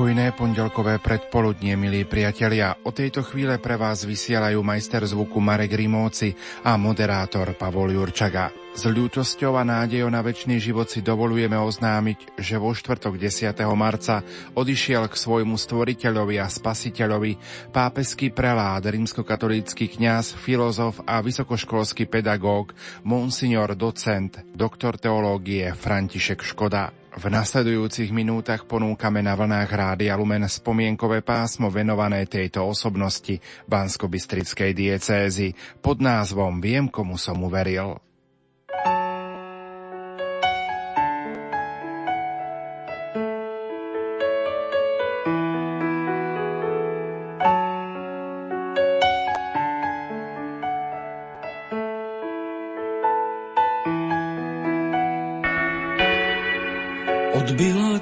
Pokojné pondelkové predpoludnie, milí priatelia. O tejto chvíle pre vás vysielajú majster zvuku Marek Rimóci a moderátor Pavol Jurčaga. S ľútosťou a nádejou na väčší život si dovolujeme oznámiť, že vo štvrtok 10. marca odišiel k svojmu stvoriteľovi a spasiteľovi pápeský prelát, rímskokatolícky kňaz, filozof a vysokoškolský pedagóg, monsignor docent, doktor teológie František Škoda. V nasledujúcich minútach ponúkame na vlnách Rádia Lumen spomienkové pásmo venované tejto osobnosti Bansko-Bystrickej diecézy pod názvom Viem, komu som uveril.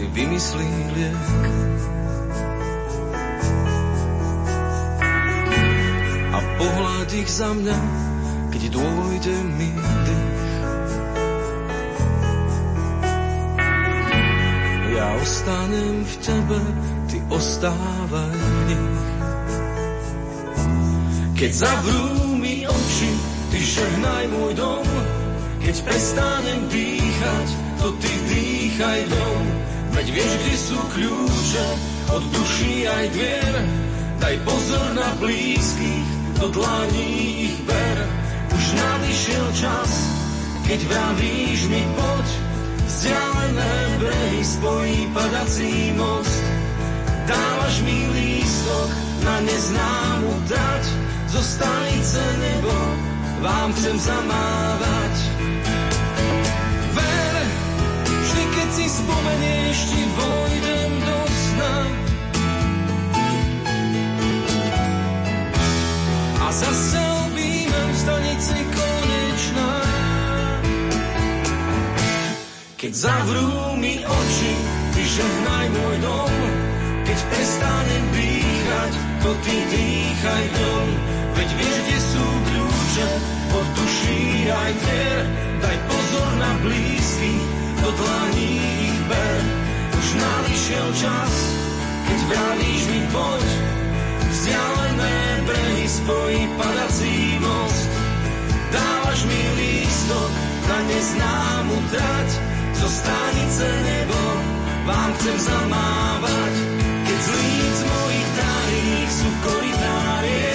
ty vymyslí liek. A pohľad ich za mňa, keď dôjde mi dých. Ja ostanem v tebe, ty ostávaj v nich. Keď zavrú mi oči, ty žehnaj môj dom, keď prestanem dýchať, to ty dýchaj dom. Veď vieš, kde sú kľúče od duší aj dvier. Daj pozor na blízkych, do dlaní ich ber. Už nadišiel čas, keď vravíš mi poď. Vzdialené brehy spojí padací most. Dávaš mi lístok na neznámu dať. Zo stanice nebo vám chcem zamávať. Spomenieš, ti vojdem do sna. A zase objímam v stanici konečná. Keď zavrú mi oči, ty žehnaj môj dom. Keď prestanem dýchať, to ty dýchaj dom. Veď vieš, kde sú kľúče od duší aj dvier. Daj pozor na blízkych, do dlaní ich ber. Už nadišiel čas, keď vravíš mi poď, vzdialené brehy spojí padací most. Dávaš mi lístok na neznámu trať, zo stanice nebo vám chcem zamávať. Keď z líc mojich drahých sú koridárie,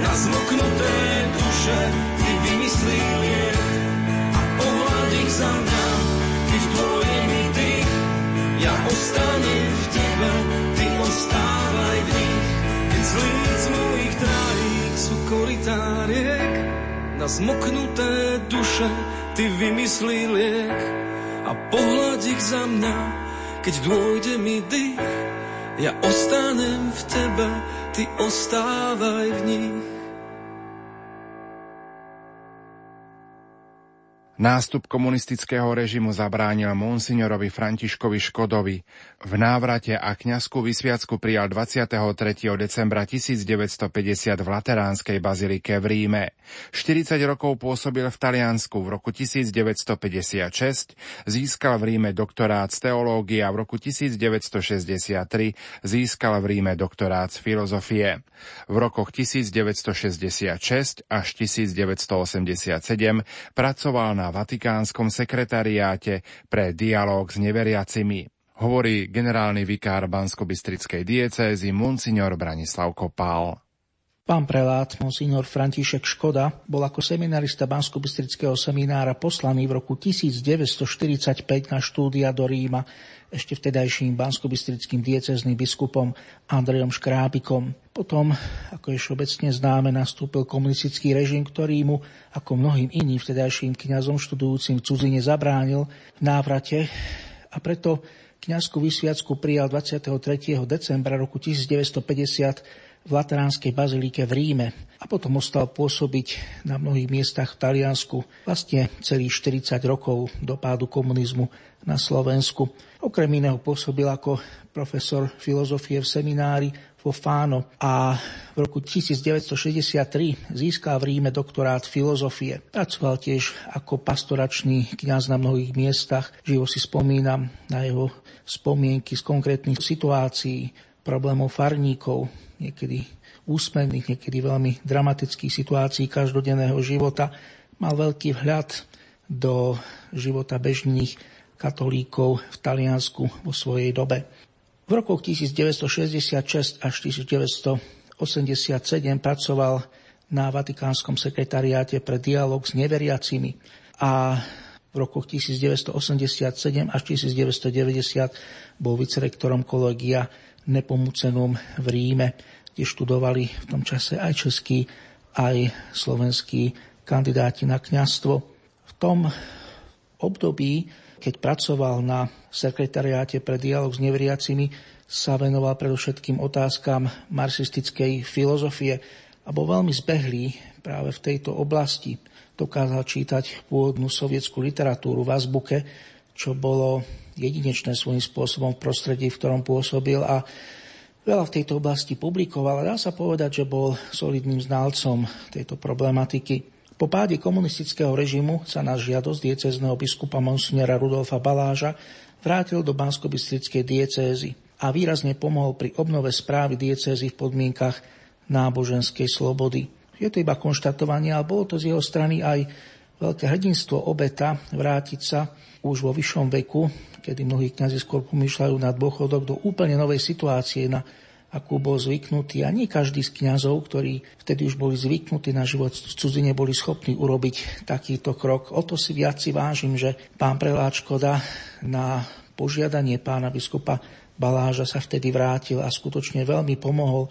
na zmoknuté duše ty vymyslí liek a pohľad ich za mňa ja ostanem v tebe, ty ostávaj v nich. Keď z líc mojich trávík sú koritáriek, na zmoknuté duše ty vymyslí liek a pohľad ich za mňa, keď dôjde mi dých. Ja ostanem v tebe, ty ostávaj v nich. Nástup komunistického režimu zabránil monsignorovi Františkovi Škodovi. V návrate a kňazskú vysviacku prijal 23. decembra 1950 v Lateránskej bazilike v Ríme. 40 rokov pôsobil v Taliansku. V roku 1956 získal v Ríme doktorát z teológie a v roku 1963 získal v Ríme doktorát z filozofie. V rokoch 1966 až 1987 pracoval na Vatikánskom sekretariáte pre dialog s neveriacimi. hovorí generálny vikár Bansko-Bystrickej diecézy Monsignor Branislav Kopál. Pán prelát, monsignor František Škoda, bol ako seminarista bansko seminára poslaný v roku 1945 na štúdia do Ríma ešte vtedajším bansko diecezným biskupom Andrejom Škrábikom. Potom, ako je všeobecne známe, nastúpil komunistický režim, ktorý mu, ako mnohým iným vtedajším kňazom študujúcim v cudzine, zabránil v návrate a preto kňazskú vysviacku prijal 23. decembra roku 1950 v Lateránskej bazilike v Ríme a potom ostal pôsobiť na mnohých miestach v Taliansku vlastne celých 40 rokov do pádu komunizmu na Slovensku. Okrem iného pôsobil ako profesor filozofie v seminári vo Fáno a v roku 1963 získal v Ríme doktorát filozofie. Pracoval tiež ako pastoračný kňaz na mnohých miestach. Živo si spomínam na jeho spomienky z konkrétnych situácií, problémov farníkov, niekedy úsmevných, niekedy veľmi dramatických situácií každodenného života, mal veľký vhľad do života bežných katolíkov v Taliansku vo svojej dobe. V rokoch 1966 až 1987 pracoval na Vatikánskom sekretariáte pre dialog s neveriacimi a v rokoch 1987 až 1990 bol vicerektorom kolegia Nepomucenom v Ríme, kde študovali v tom čase aj českí, aj slovenskí kandidáti na kňastvo. V tom období, keď pracoval na sekretariáte pre dialog s neveriacimi, sa venoval predovšetkým otázkam marxistickej filozofie a bol veľmi zbehlý práve v tejto oblasti. Dokázal čítať pôvodnú sovietskú literatúru v azbuke, čo bolo jedinečné svojím spôsobom v prostredí, v ktorom pôsobil a veľa v tejto oblasti publikoval. Dá sa povedať, že bol solidným znalcom tejto problematiky. Po páde komunistického režimu sa na žiadosť diecezného biskupa monsignora Rudolfa Baláža vrátil do bansko diecézy a výrazne pomohol pri obnove správy diecézy v podmienkach náboženskej slobody. Je to iba konštatovanie, ale bolo to z jeho strany aj veľké hrdinstvo obeta vrátiť sa už vo vyššom veku kedy mnohí kňazi skôr pomýšľajú na dôchodok do úplne novej situácie, na akú bol zvyknutý. A nie každý z kňazov, ktorí vtedy už boli zvyknutí na život v cudzine, boli schopní urobiť takýto krok. O to si viac si vážim, že pán Preláčkoda na požiadanie pána biskupa Baláža sa vtedy vrátil a skutočne veľmi pomohol,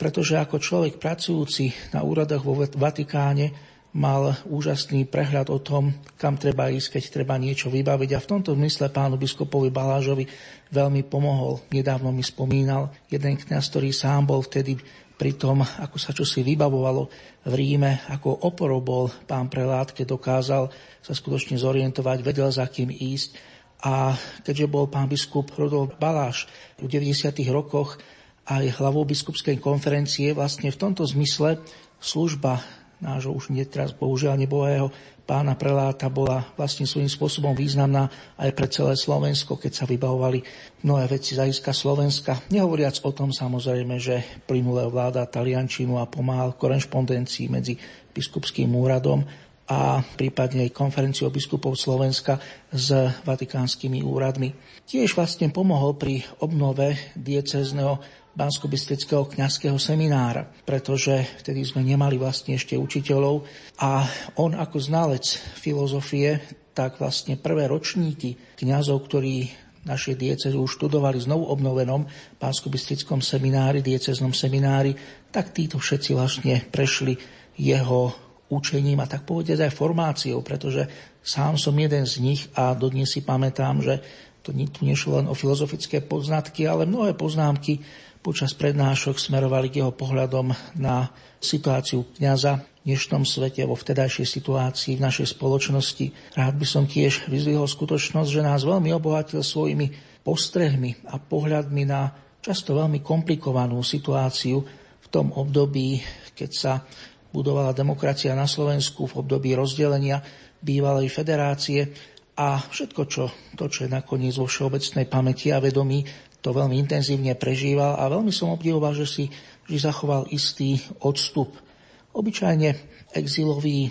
pretože ako človek pracujúci na úradoch vo Vatikáne mal úžasný prehľad o tom, kam treba ísť, keď treba niečo vybaviť. A v tomto zmysle pánu biskupovi Balážovi veľmi pomohol. Nedávno mi spomínal jeden kňaz, ktorý sám bol vtedy pri tom, ako sa čosi vybavovalo v Ríme, ako oporou bol pán prelát, keď dokázal sa skutočne zorientovať, vedel za kým ísť. A keďže bol pán biskup Rudolf Baláš v 90. rokoch aj hlavou biskupskej konferencie, vlastne v tomto zmysle služba nášho už teraz bohužiaľ nebohého pána preláta bola vlastne svojím spôsobom významná aj pre celé Slovensko, keď sa vybavovali mnohé veci z Slovenska. Nehovoriac o tom samozrejme, že plynule vláda taliančinu a pomáhal korešpondencii medzi biskupským úradom a prípadne aj konferenciou biskupov Slovenska s vatikánskymi úradmi. Tiež vlastne pomohol pri obnove diecezneho bansko kňazského seminára, pretože vtedy sme nemali vlastne ešte učiteľov. A on ako znalec filozofie, tak vlastne prvé ročníky kňazov, ktorí naše diecezy už študovali znovu obnovenom bansko seminári, dieceznom seminári, tak títo všetci vlastne prešli jeho učením a tak povedať aj formáciou, pretože sám som jeden z nich a dodnes si pamätám, že to tu nešlo len o filozofické poznatky, ale mnohé poznámky počas prednášok smerovali k jeho pohľadom na situáciu kniaza v dnešnom svete, vo vtedajšej situácii v našej spoločnosti. Rád by som tiež vyzvihol skutočnosť, že nás veľmi obohatil svojimi postrehmi a pohľadmi na často veľmi komplikovanú situáciu v tom období, keď sa budovala demokracia na Slovensku, v období rozdelenia bývalej federácie a všetko, čo, to, čo je nakoniec vo všeobecnej pamäti a vedomí, to veľmi intenzívne prežíval a veľmi som obdivoval, že si že zachoval istý odstup. Obyčajne exiloví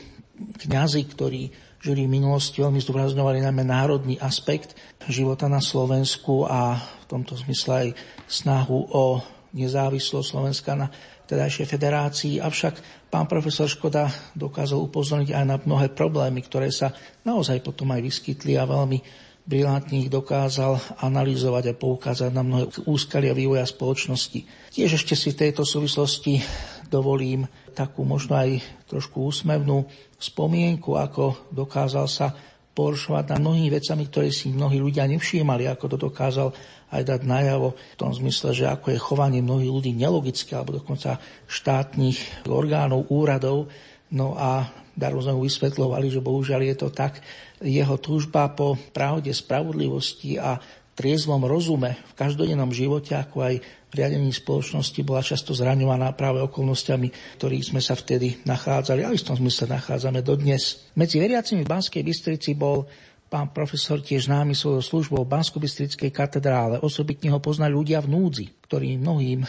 kňazi, ktorí žili v minulosti, veľmi zdôrazňovali najmä národný aspekt života na Slovensku a v tomto zmysle aj snahu o nezávislosť Slovenska na tedajšej federácii. Avšak pán profesor Škoda dokázal upozorniť aj na mnohé problémy, ktoré sa naozaj potom aj vyskytli a veľmi brilantne ich dokázal analyzovať a poukázať na mnohé úskalia vývoja spoločnosti. Tiež ešte si v tejto súvislosti dovolím takú možno aj trošku úsmevnú spomienku, ako dokázal sa porušovať na mnohými vecami, ktoré si mnohí ľudia nevšímali, ako to dokázal aj dať najavo v tom zmysle, že ako je chovanie mnohých ľudí nelogické, alebo dokonca štátnych orgánov, úradov. No a daru sme mu vysvetľovali, že bohužiaľ je to tak, jeho túžba po pravde, spravodlivosti a triezvom rozume v každodennom živote, ako aj v riadení spoločnosti bola často zraňovaná práve okolnostiami, ktorých sme sa vtedy nachádzali a v istom zmysle nachádzame dodnes. Medzi veriacimi v Banskej Bystrici bol pán profesor tiež známy svojou službou v bansko katedrále. Osobitne ho poznali ľudia v núdzi, ktorí mnohým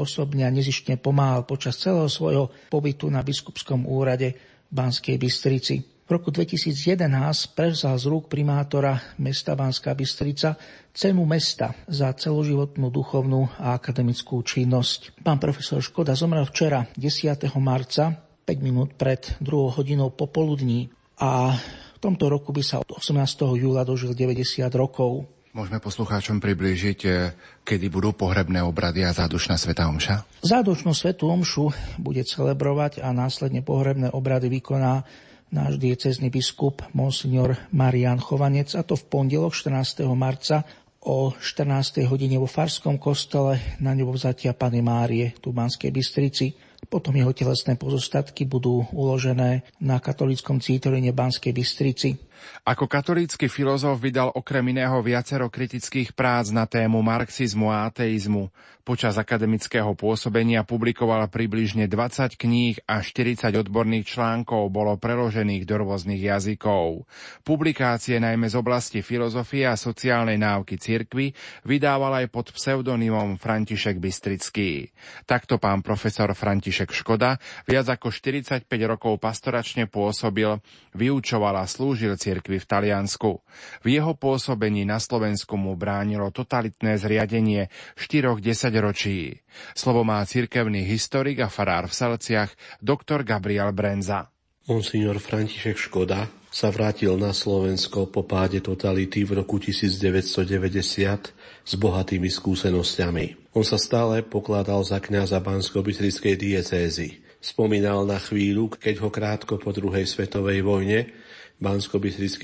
osobne a nezištne pomáhal počas celého svojho pobytu na biskupskom úrade Banskej Bystrici. V roku 2011 prevzal z rúk primátora mesta Banská Bystrica cenu mesta za celoživotnú duchovnú a akademickú činnosť. Pán profesor Škoda zomrel včera 10. marca, 5 minút pred druhou hodinou popoludní a v tomto roku by sa od 18. júla dožil 90 rokov. Môžeme poslucháčom priblížiť, eh, kedy budú pohrebné obrady a zádušná sveta omša? Zádušnú svetú omšu bude celebrovať a následne pohrebné obrady vykoná náš diecezny biskup Monsignor Marian Chovanec a to v pondelok 14. marca o 14. hodine vo Farskom kostole na ňubovzatia Pany Márie tu v Banskej Bystrici. Potom jeho telesné pozostatky budú uložené na katolíckom cítorine Banskej Bystrici. Ako katolícky filozof vydal okrem iného viacero kritických prác na tému marxizmu a ateizmu. Počas akademického pôsobenia publikoval približne 20 kníh a 40 odborných článkov bolo preložených do rôznych jazykov. Publikácie najmä z oblasti filozofie a sociálnej náuky cirkvy vydával aj pod pseudonymom František Bystrický. Takto pán profesor František Škoda viac ako 45 rokov pastoračne pôsobil, vyučoval a slúžil cirkvi v Taliansku. V jeho pôsobení na Slovensku mu bránilo totalitné zriadenie štyroch desaťročí. Slovo má cirkevný historik a farár v Selciach, doktor Gabriel Brenza. Monsignor František Škoda sa vrátil na Slovensko po páde totality v roku 1990 s bohatými skúsenosťami. On sa stále pokladal za kňaza bansko diecézy. Spomínal na chvíľu, keď ho krátko po druhej svetovej vojne bansko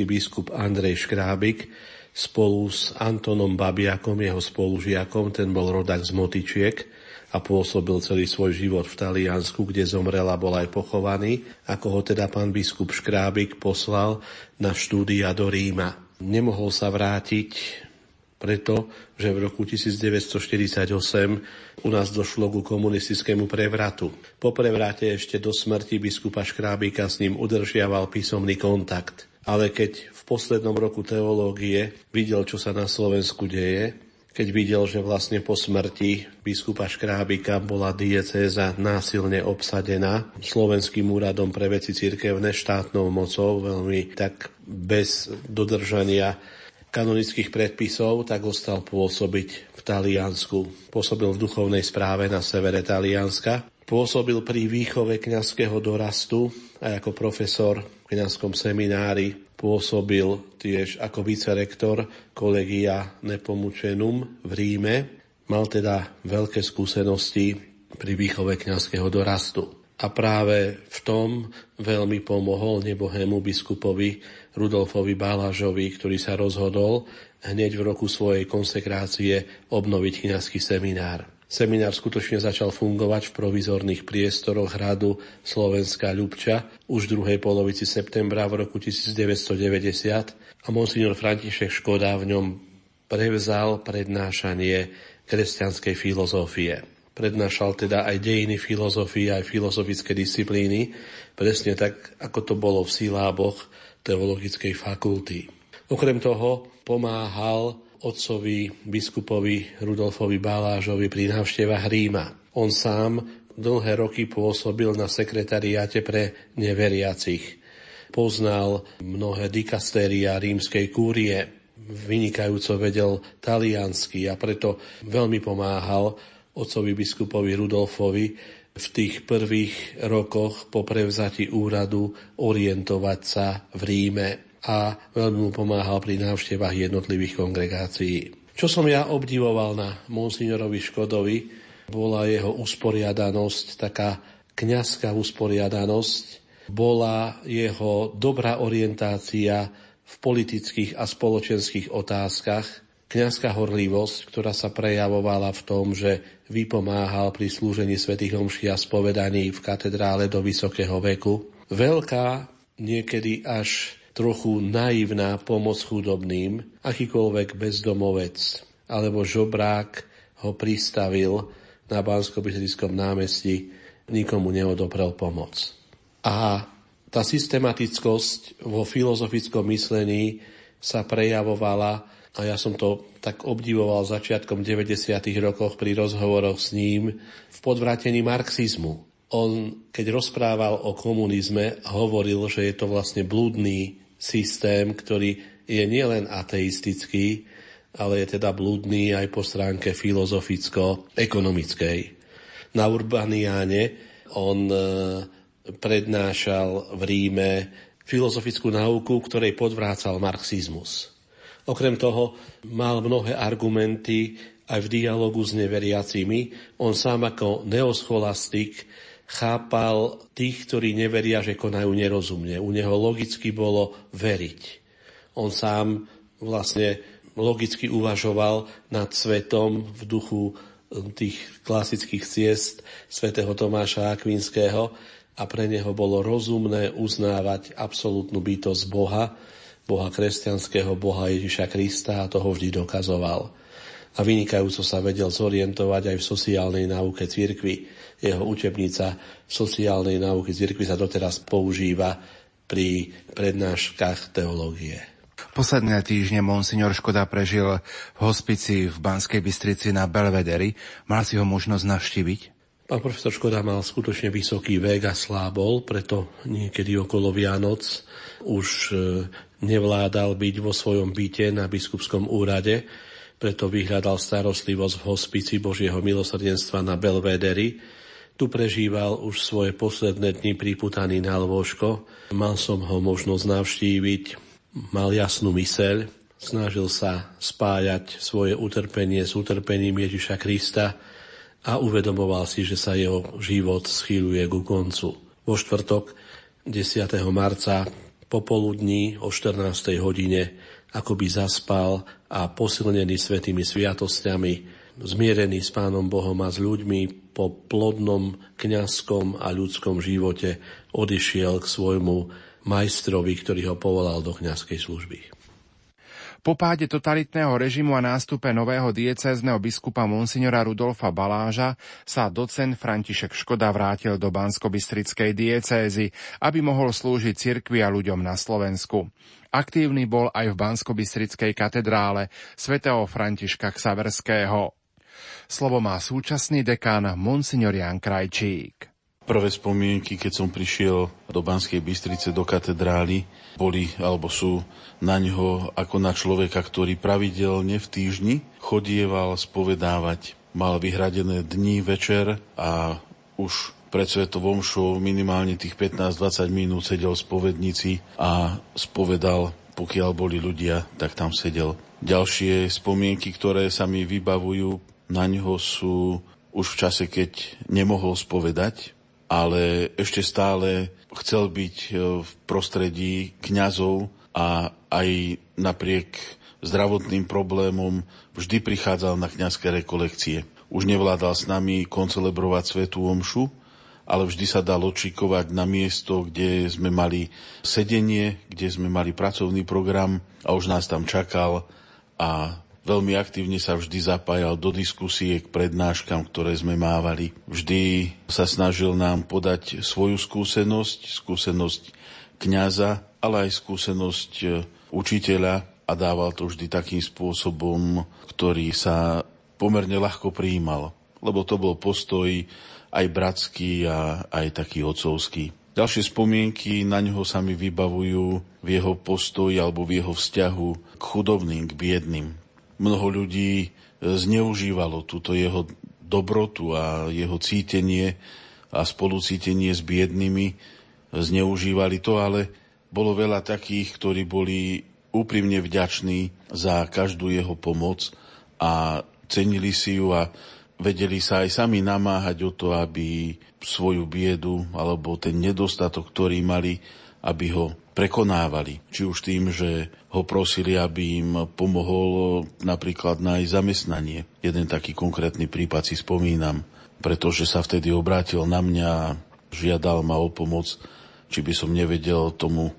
biskup Andrej Škrábik spolu s Antonom Babiakom, jeho spolužiakom, ten bol rodak z Motičiek a pôsobil celý svoj život v Taliansku, kde zomrel a bol aj pochovaný, ako ho teda pán biskup Škrábik poslal na štúdia do Ríma. Nemohol sa vrátiť preto, že v roku 1948 u nás došlo ku komunistickému prevratu. Po prevrate ešte do smrti biskupa Škrábika s ním udržiaval písomný kontakt. Ale keď v poslednom roku teológie videl, čo sa na Slovensku deje, keď videl, že vlastne po smrti biskupa Škrábika bola diecéza násilne obsadená slovenským úradom pre veci cirkevné štátnou mocou, veľmi tak bez dodržania kanonických predpisov, tak ostal pôsobiť v Taliansku. Pôsobil v duchovnej správe na severe Talianska. Pôsobil pri výchove kňazského dorastu aj ako profesor v kňazskom seminári. Pôsobil tiež ako vicerektor kolegia Nepomučenum v Ríme. Mal teda veľké skúsenosti pri výchove kňazského dorastu. A práve v tom veľmi pomohol nebohému biskupovi Rudolfovi Balážovi, ktorý sa rozhodol hneď v roku svojej konsekrácie obnoviť kniazský seminár. Seminár skutočne začal fungovať v provizorných priestoroch hradu Slovenská Ľubča už v druhej polovici septembra v roku 1990 a monsignor František Škoda v ňom prevzal prednášanie kresťanskej filozofie. Prednášal teda aj dejiny filozofie, aj filozofické disciplíny, presne tak, ako to bolo v Siláboch teologickej fakulty. Okrem toho pomáhal otcovi biskupovi Rudolfovi Balážovi pri návštevách Ríma. On sám dlhé roky pôsobil na sekretariáte pre neveriacich. poznal mnohé dikastéria rímskej kúrie, vynikajúco vedel taliansky a preto veľmi pomáhal otcovi biskupovi Rudolfovi v tých prvých rokoch po prevzati úradu orientovať sa v Ríme a veľmi mu pomáhal pri návštevách jednotlivých kongregácií. Čo som ja obdivoval na monsignorovi Škodovi, bola jeho usporiadanosť, taká kňazská usporiadanosť, bola jeho dobrá orientácia v politických a spoločenských otázkach, kňazská horlivosť, ktorá sa prejavovala v tom, že vypomáhal pri slúžení svätých homší a spovedaní v katedrále do vysokého veku, veľká, niekedy až trochu naivná pomoc chudobným, akýkoľvek bezdomovec alebo žobrák ho pristavil na bansko námestí, nikomu neodoprel pomoc. A tá systematickosť vo filozofickom myslení sa prejavovala a ja som to tak obdivoval začiatkom 90. rokoch pri rozhovoroch s ním v podvrátení marxizmu. On, keď rozprával o komunizme, hovoril, že je to vlastne blúdny systém, ktorý je nielen ateistický, ale je teda blúdny aj po stránke filozoficko-ekonomickej. Na Urbaniáne on e, prednášal v Ríme filozofickú nauku, ktorej podvrácal marxizmus. Okrem toho mal mnohé argumenty aj v dialogu s neveriacimi. On sám ako neoscholastik chápal tých, ktorí neveria, že konajú nerozumne. U neho logicky bolo veriť. On sám vlastne logicky uvažoval nad svetom v duchu um, tých klasických ciest svätého Tomáša Akvinského a pre neho bolo rozumné uznávať absolútnu bytosť Boha, Boha kresťanského, Boha Ježiša Krista a toho vždy dokazoval. A vynikajúco sa vedel zorientovať aj v sociálnej náuke cirkvi jeho učebnica sociálnej náuky cirkvi sa doteraz používa pri prednáškach teológie. Posledné týždne monsignor Škoda prežil v hospici v Banskej Bystrici na Belvederi. Mal si ho možnosť navštíviť? Pán profesor Škoda mal skutočne vysoký vek a slábol, preto niekedy okolo Vianoc už e, nevládal byť vo svojom byte na biskupskom úrade, preto vyhľadal starostlivosť v hospici Božieho milosrdenstva na Belvederi, tu prežíval už svoje posledné dni priputaný na lôžko. Mal som ho možnosť navštíviť, mal jasnú myseľ, snažil sa spájať svoje utrpenie s utrpením Ježiša Krista a uvedomoval si, že sa jeho život schýluje ku koncu. Vo štvrtok 10. marca popoludní o 14. hodine akoby zaspal a posilnený svetými sviatosťami zmierený s Pánom Bohom a s ľuďmi po plodnom kňazskom a ľudskom živote odišiel k svojmu majstrovi, ktorý ho povolal do kňazskej služby. Po páde totalitného režimu a nástupe nového diecézneho biskupa monsignora Rudolfa Baláža sa docent František Škoda vrátil do Bansko-Bystrickej diecézy, aby mohol slúžiť cirkvi a ľuďom na Slovensku. Aktívny bol aj v Bansko-Bystrickej katedrále svätého Františka Ksaverského. Slovo má súčasný dekán Monsignor Jan Krajčík. Prvé spomienky, keď som prišiel do Banskej Bystrice, do katedrály, boli alebo sú na ňo ako na človeka, ktorý pravidelne v týždni chodieval spovedávať. Mal vyhradené dni, večer a už pred svetovom show minimálne tých 15-20 minút sedel v spovednici a spovedal, pokiaľ boli ľudia, tak tam sedel. Ďalšie spomienky, ktoré sa mi vybavujú, na ňo sú už v čase, keď nemohol spovedať, ale ešte stále chcel byť e, v prostredí kňazov a aj napriek zdravotným problémom vždy prichádzal na kňazské rekolekcie. Už nevládal s nami koncelebrovať svetú omšu, ale vždy sa dal očikovať na miesto, kde sme mali sedenie, kde sme mali pracovný program a už nás tam čakal a Veľmi aktívne sa vždy zapájal do diskusie k prednáškam, ktoré sme mávali. Vždy sa snažil nám podať svoju skúsenosť, skúsenosť kňaza, ale aj skúsenosť e, učiteľa a dával to vždy takým spôsobom, ktorý sa pomerne ľahko prijímal. Lebo to bol postoj aj bratský a aj taký otcovský. Ďalšie spomienky na ňoho sa mi vybavujú v jeho postoji alebo v jeho vzťahu k chudobným, k biedným. Mnoho ľudí e, zneužívalo túto jeho dobrotu a jeho cítenie a spolucítenie s biednými. Zneužívali to, ale bolo veľa takých, ktorí boli úprimne vďační za každú jeho pomoc a cenili si ju a vedeli sa aj sami namáhať o to, aby svoju biedu alebo ten nedostatok, ktorý mali, aby ho prekonávali. Či už tým, že ho prosili, aby im pomohol napríklad nájsť zamestnanie. Jeden taký konkrétny prípad si spomínam, pretože sa vtedy obrátil na mňa a žiadal ma o pomoc, či by som nevedel tomu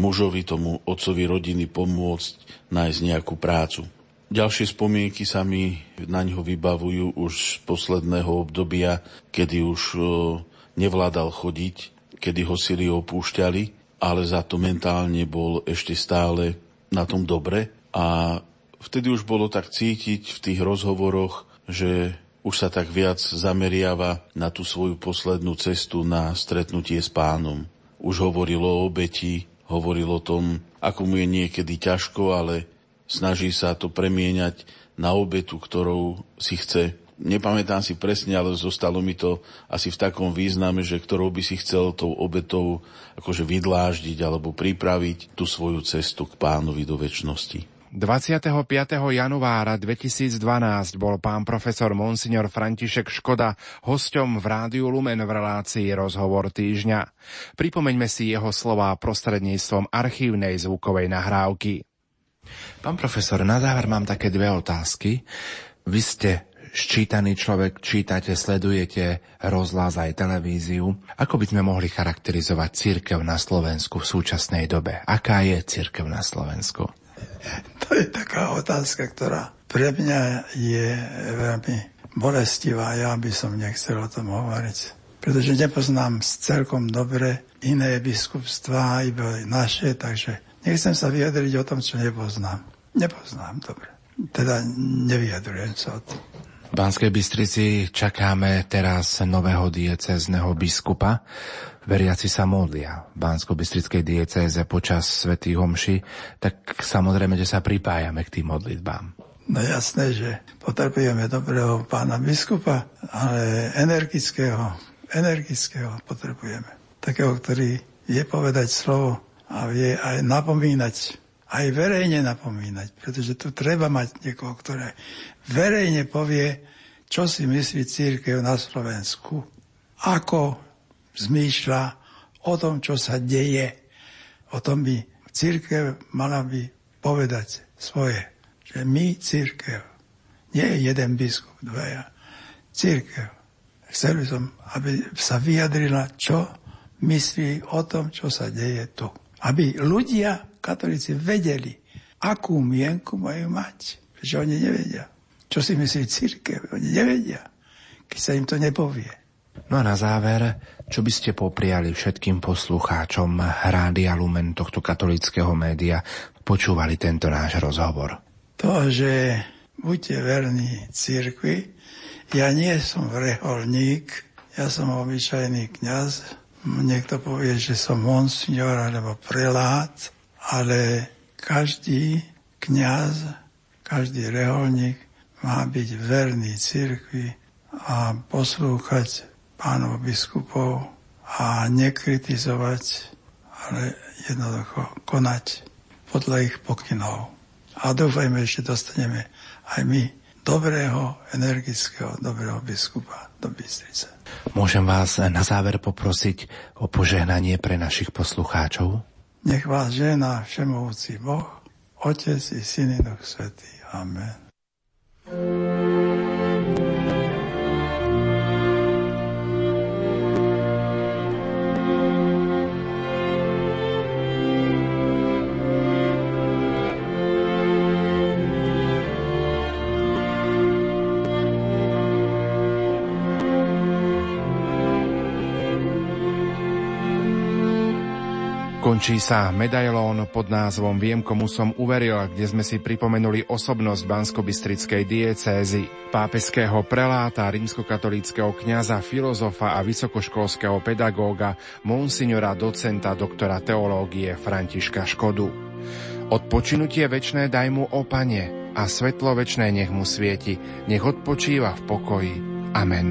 mužovi, tomu otcovi rodiny pomôcť nájsť nejakú prácu. Ďalšie spomienky sa mi na ňo vybavujú už z posledného obdobia, kedy už nevládal chodiť, kedy ho sily opúšťali, ale za to mentálne bol ešte stále na tom dobre a vtedy už bolo tak cítiť v tých rozhovoroch, že už sa tak viac zameriava na tú svoju poslednú cestu na stretnutie s pánom. Už hovoril o obeti, hovoril o tom, ako mu je niekedy ťažko, ale snaží sa to premieňať na obetu, ktorou si chce. Nepamätám si presne, ale zostalo mi to asi v takom význame, že ktorou by si chcel tou obetou akože vydláždiť alebo pripraviť tú svoju cestu k pánovi do väčšnosti. 25. januára 2012 bol pán profesor Monsignor František Škoda hosťom v Rádiu Lumen v relácii Rozhovor týždňa. Pripomeňme si jeho slová prostredníctvom archívnej zvukovej nahrávky. Pán profesor, na záver mám také dve otázky. Vy ste ščítaný človek, čítate, sledujete rozhlas aj televíziu. Ako by sme mohli charakterizovať církev na Slovensku v súčasnej dobe? Aká je církev na Slovensku? To je taká otázka, ktorá pre mňa je veľmi bolestivá. Ja by som nechcel o tom hovoriť pretože nepoznám celkom dobre iné biskupstvá, iba naše, takže Nechcem sa vyjadriť o tom, čo nepoznám. Nepoznám, dobre. Teda nevyjadrujem sa o tom. Banskej Bystrici čakáme teraz nového diecezneho biskupa. Veriaci sa modlia v Bansko-Bystrickej diecéze počas svätých homši, tak samozrejme, že sa pripájame k tým modlitbám. No jasné, že potrebujeme dobrého pána biskupa, ale energického, energického potrebujeme. Takého, ktorý je povedať slovo a vie aj napomínať, aj verejne napomínať, pretože tu treba mať niekoho, ktoré verejne povie, čo si myslí církev na Slovensku, ako zmýšľa o tom, čo sa deje. O tom by církev mala by povedať svoje, že my církev, nie je jeden biskup, dvaja, církev. Chcel by som, aby sa vyjadrila, čo myslí o tom, čo sa deje tu aby ľudia, katolíci, vedeli, akú mienku majú mať. Pretože oni nevedia. Čo si myslí církev? Oni nevedia, keď sa im to nepovie. No a na záver, čo by ste popriali všetkým poslucháčom Rádia Lumen tohto katolického média, počúvali tento náš rozhovor? To, že buďte verní církvi, ja nie som reholník, ja som obyčajný kňaz, Niekto povie, že som monsignor alebo prelát, ale každý kňaz, každý reholník má byť verný cirkvi a poslúchať pánov biskupov a nekritizovať, ale jednoducho konať podľa ich pokynov. A dúfajme, že dostaneme aj my dobrého, energického, dobrého biskupa do Bystrice. Môžem vás na záver poprosiť o požehnanie pre našich poslucháčov? Nech vás žena všemovúci Boh, Otec i Syn i Duch Svetý. Amen. Končí sa medailón pod názvom Viem, komu som uveril, kde sme si pripomenuli osobnosť Bansko-Bystrickej diecézy, pápeského preláta, rímskokatolického kňaza, filozofa a vysokoškolského pedagóga, monsignora docenta doktora teológie Františka Škodu. Odpočinutie večné daj mu, opanie, a svetlo večné nech mu svieti, nech odpočíva v pokoji. Amen.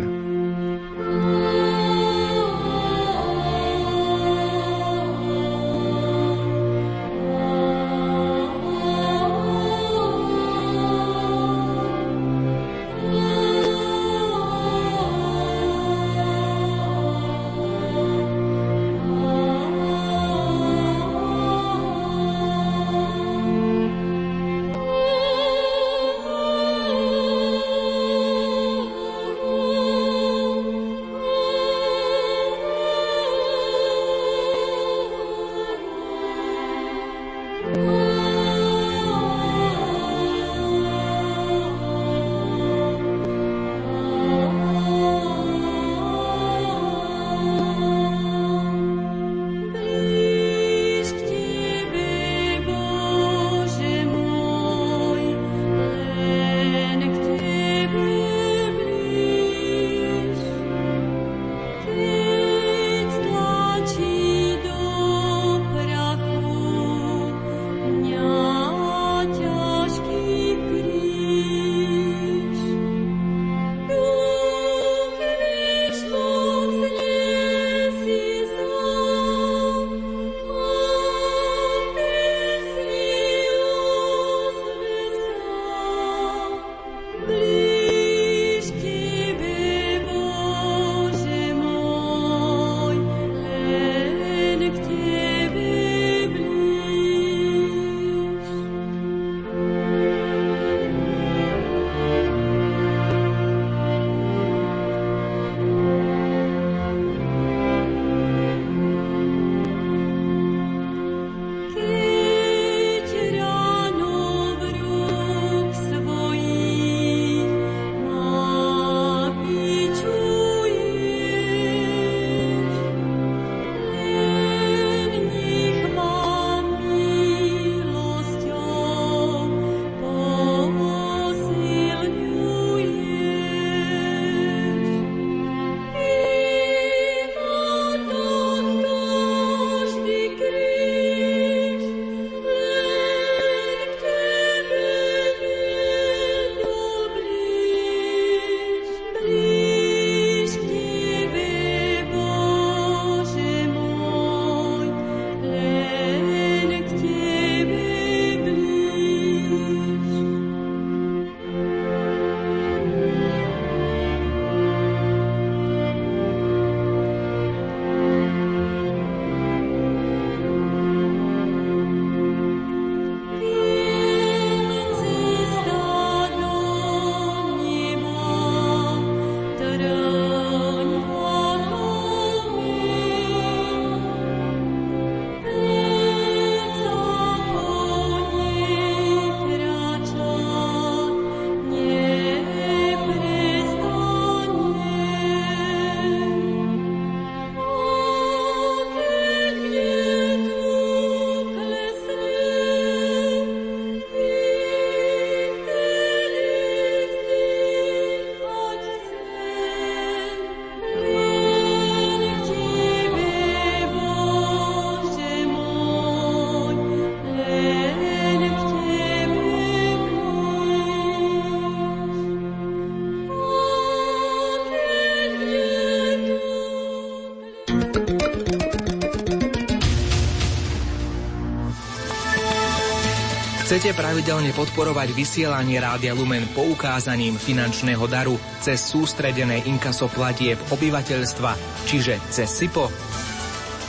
Chcete pravidelne podporovať vysielanie Rádia Lumen poukázaním finančného daru cez sústredené inkaso platieb obyvateľstva, čiže cez SIPO?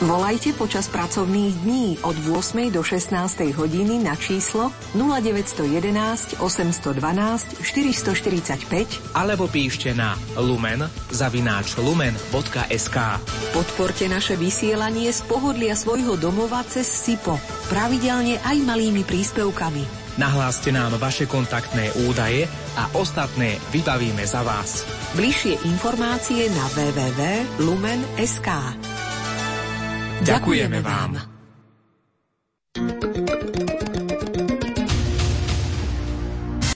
Volajte počas pracovných dní od 8. do 16. hodiny na číslo 0911 812 445 alebo píšte na lumen zavináč lumen.sk Podporte naše vysielanie z pohodlia svojho domova cez SIPO, pravidelne aj malými príspevkami. Nahláste nám vaše kontaktné údaje a ostatné vybavíme za vás. Bližšie informácie na www.lumen.sk Ďakujeme vám.